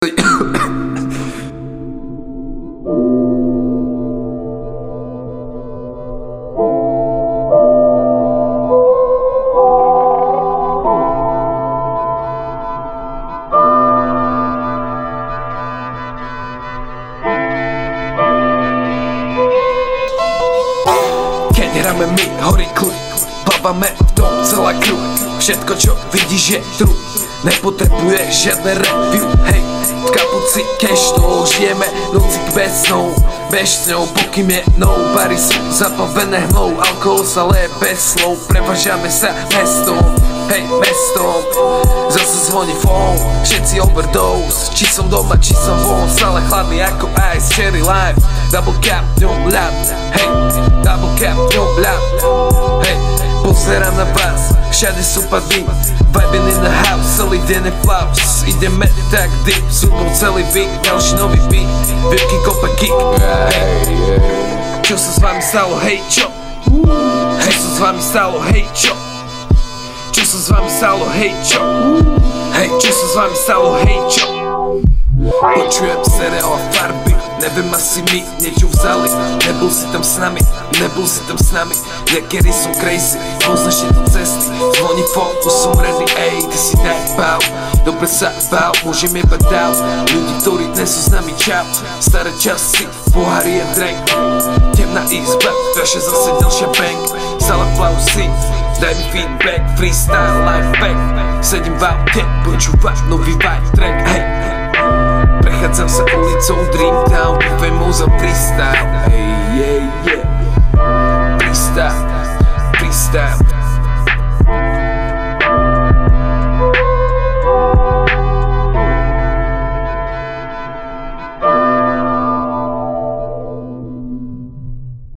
Hráme my, horí kľud Bavame v tom celá kľud. Všetko čo vidíš je true. Nepotrebuješ žiadne review, hej Kapuci to žijeme Noci bez snou Bež s pokým je no Bary sú zabavené hnou Alkohol sa leje bez slov Prevažame sa mestom Hej, mestom. Zase zvoní phone Všetci overdose Či som doma, či som von Stále chladný ako ice Cherry lime Double cap, ňom ľad Hej, double cap, ňom ľad Hej, pozerám na vás Všade sú pady Vibing in the house Celý deň je flaus Ideme tak deep Zubom celý beat Ďalší nový beat Veľký kopa kick Hej, čo sa s vami stalo, hej, čo? Čo sa s vami stalo, hej, čo? Čo sa s vami stalo, hej, čo? Hej, čo sa s vami stalo, hej, čo? Neviem asi my niečo vzali. Nebol si tam s nami, nebol si tam s nami. Niekedy som crazy, poznáš tieto cesty. Zvoní už som ready, ej, ty si najbal. Dobre sa bál, môžem jebať dál. Ľudí, ktorí dnes sú s nami čau. Staré časy, pohári je drink Temná izba, vaše zase ďalšia bang. Stále aplausy, daj mi feedback. Freestyle, life back Sedím v aute, počúvať nový vibe track, hej Wychadzam za ulicą Dreamtown, piwę mu za freestyle. Ej, yeah, yeah